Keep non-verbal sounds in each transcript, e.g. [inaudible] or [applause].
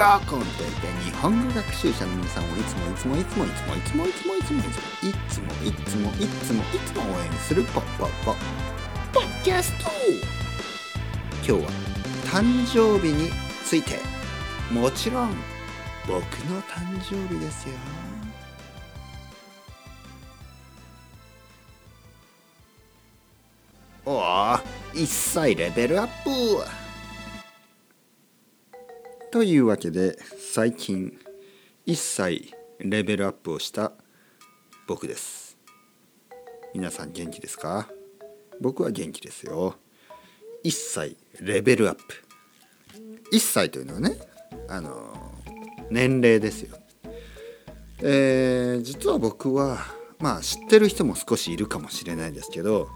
ガーコンといって日本語学習者の皆さんをいつもいつもいつもいつもいつもいつもいつもいつもいつもいつもいつもいつも応援するポッポッポポッキャスト今日は誕生日についてもちろん僕の誕生日ですよおお一歳レベルアップというわけで最近一歳レベルアップをした僕です。皆さん元気ですか？僕は元気ですよ。一歳レベルアップ。1歳というのはねあの年齢ですよ。えー、実は僕はまあ知ってる人も少しいるかもしれないですけど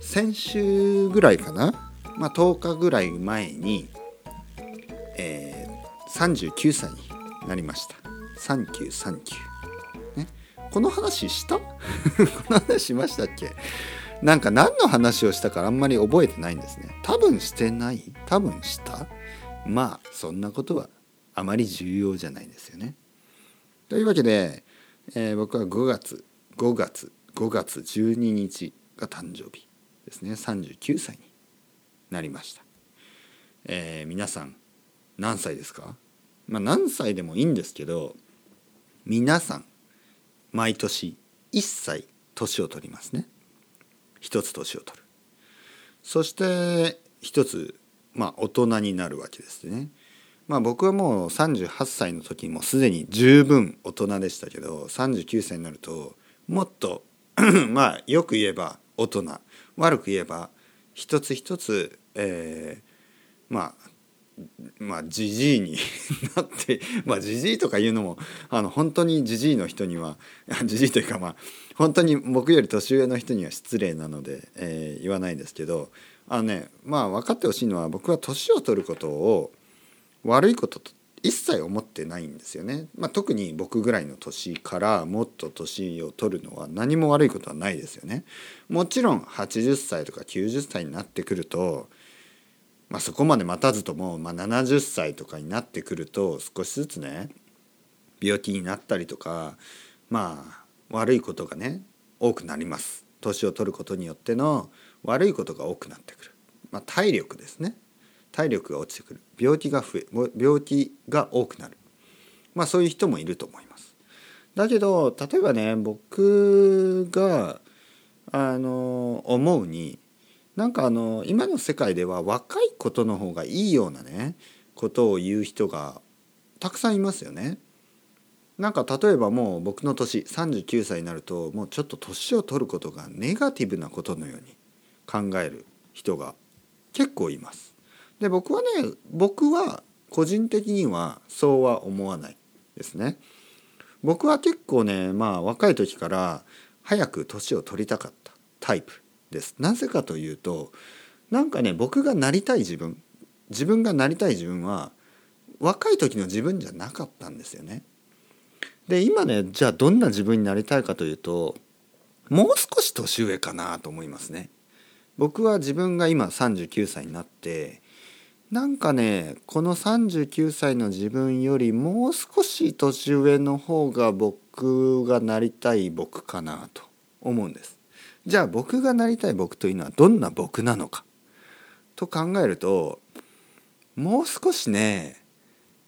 先週ぐらいかな、まあ、10日ぐらい前に、39歳になりました。3939ね。この話した？[laughs] この話しましたっけ？なんか何の話をしたかあんまり覚えてないんですね。多分してない？多分した？まあそんなことはあまり重要じゃないんですよね。というわけで、えー、僕は5月5月5月12日が誕生日ですね。39歳になりました、えー、皆さん何歳ですか？まあ何歳でもいいんですけど皆さん毎年1歳年を取りますね。一つ年を取る。そして一つまあ大人になるわけですね。まあ僕はもう38歳の時もすでに十分大人でしたけど39歳になるともっと [clears throat] まあよく言えば大人悪く言えば一つ一つ、えー、まあまあじじいに [laughs] なってまあじじいとか言うのもあの本当にじじいの人にはじじいというかまあ本当に僕より年上の人には失礼なので、えー、言わないですけどあのねまあ分かってほしいのは僕は年を取ることを悪いことと一切思ってないんですよね。まあ、特に僕ぐらいの年からもっと年を取るのは何も悪いことはないですよね。もちろん80歳とか90歳になってくると、まあ、そこまで待たずとも、まあ、70歳とかになってくると少しずつね病気になったりとかまあ悪いことがね多くなります。年を取ることによっての悪いことが多くなってくる。まあ、体力ですね。体力が落ちてくる病気が増え病気が多くなるまあそういう人もいると思います。だけど例えばね僕があの思うになんかあの今の世界では若いことの方がいいようなねことを言う人がたくさんいますよね。なんか例えばもう僕の年39歳になるともうちょっと年を取ることがネガティブなことのように考える人が結構います。で僕はね僕は個人的にはそうは思わないですね。僕は結構ねまあ若い時から早く年を取りたかったタイプです。なぜかというとなんかね僕がなりたい自分自分がなりたい自分は若い時の自分じゃなかったんですよね。で今ねじゃあどんな自分になりたいかというともう少し年上かなと思いますね。僕は自分が今39歳になってなんかねこの39歳の自分よりもう少し年上の方が僕がなりたい僕かなと思うんです。じゃあ僕がなりたい僕というのはどんな僕なのか？と考えるともう少しね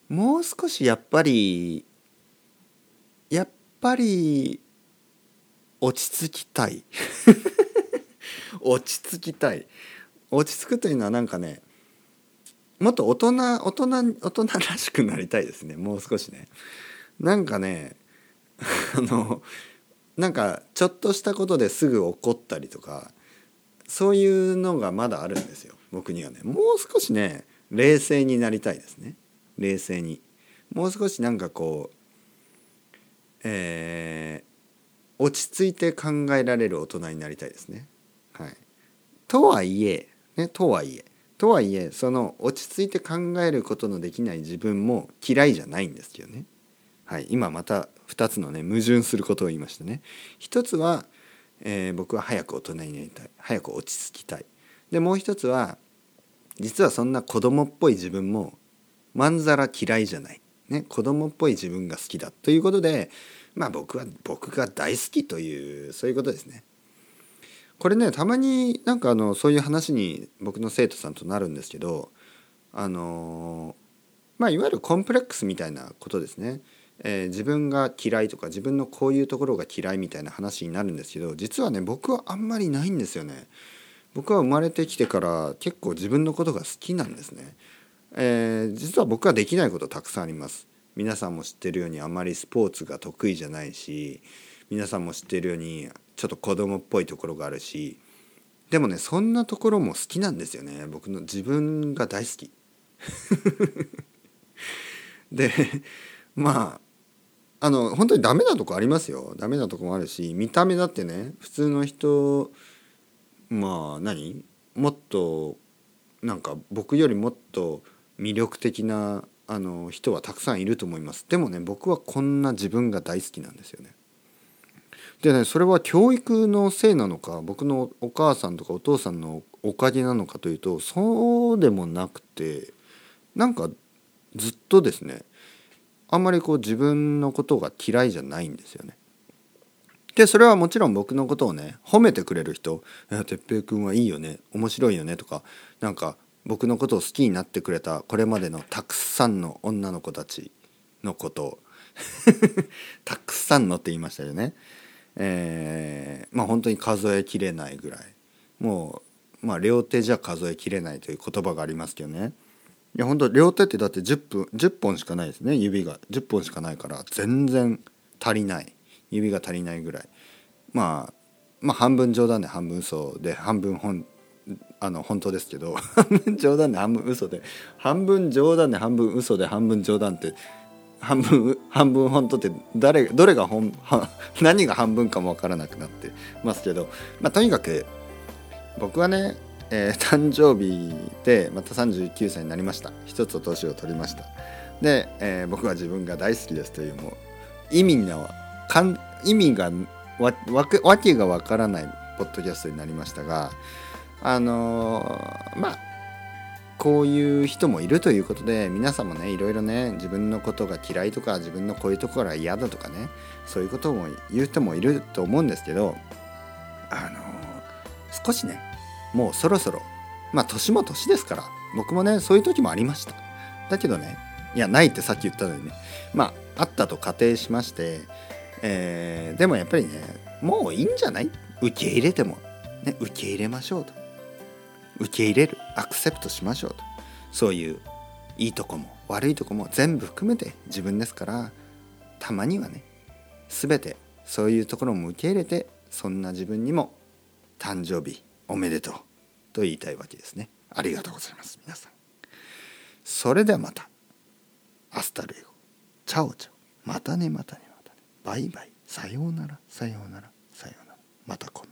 もう少しやっぱりやっぱり落ち着きたい。[laughs] 落ち着きたい。落ち着くというのはなんかねもっと大人大人大人らしくなりたいですね。もう少しね。なんかねあのなんかちょっとしたことですぐ怒ったりとかそういうのがまだあるんですよ。僕にはね。もう少しね冷静になりたいですね。冷静に。もう少しなんかこうえー、落ち着いて考えられる大人になりたいですね。はい。とはいえねとはいえとはいえその落ち着いて考えることのできない自分も嫌いじゃないんですけどね。はい、今また2つのね矛盾することを言いましたね。一つは、えー、僕は早く大人になりたい早く落ち着きたい。でもう一つは実はそんな子供っぽい自分もまんざら嫌いじゃない。ね、子供っぽい自分が好きだということでまあ僕は僕が大好きというそういうことですね。これねたまになんかあのそういう話に僕の生徒さんとなるんですけどあのまあいわゆるコンプレックスみたいなことですね。えー、自分が嫌いとか自分のこういうところが嫌いみたいな話になるんですけど実はね僕はあんまりないんですよね。僕は生まれてきてから結構自分のことが好きなんですね。えー、実は僕はできないことたくさんあります。皆さんも知ってるようにあまりスポーツが得意じゃないし皆さんも知ってるようにちょっと子供っぽいところがあるしでもねそんなところも好きなんですよね僕の自分が大好き [laughs] でまああの本当にダメなとこありますよ。ダメなとこもあるし見た目だってね普通の人まあ何？もっとなんか僕よりもっと魅力的なあの人はたくさんいると思います。でもね僕はこんな自分が大好きなんですよね。でねそれは教育のせいなのか僕のお母さんとかお父さんのおかげなのかというとそうでもなくてなんかずっとですねあんまりこう自分のことが嫌いじゃないんですよね。でそれはもちろん僕のことをね褒めてくれる人「哲平君はいいよね面白いよね」とかなんか僕のことを好きになってくれたこれまでのたくさんの女の子たちのことを [laughs] たくさんのって言いましたよね。えー、まあ本当に数えきれないぐらいもうまあ両手じゃ数えきれないという言葉がありますけどねいや本当両手ってだって10分10本しかないですね指が。10本しかないから全然足りない。指が足りないぐらい。まあまあ半分冗談で半分嘘で半分本あの本当ですけど [laughs] 半分冗談で半分嘘で半分冗談で半分嘘で半分冗談って半分半分本当って誰どれが本 [laughs] 何が半分かも分からなくなってますけど、まあ、とにかく僕はね、えー、[laughs] 誕生日でまた39歳になりました。一つ年を取りました。で、えー、僕は自分が大好きですというもう意味のかん意味がわわわけがわからないポッドキャストになりましたがあのー、まあこういう人もいるということで皆さんもねいろいろね自分のことが嫌いとか自分のこういうところが嫌だとかねそういうことも言う人もいると思うんですけどあのー、少しねもうそろそろまあ年も年ですから僕もねそういう時もありました。だけどねいやないってさっき言ったのにねまああったと仮定しまして、えー、でもやっぱりねもういいんじゃない？受け入れても、ね、受け入れましょうと。受け入れるアクセプトしましょうと。そういういいとこも悪いとこも全部含めて自分ですからたまにはね全てそういうところも受け入れてそんな自分にも誕生日おめでとうと言いたいわけですね。ありがとうございます。皆さん。それではまた。 Hasta luego。Chao chao。またねまたねまたね。バイバイ。さようならさようならさようなら。また今度。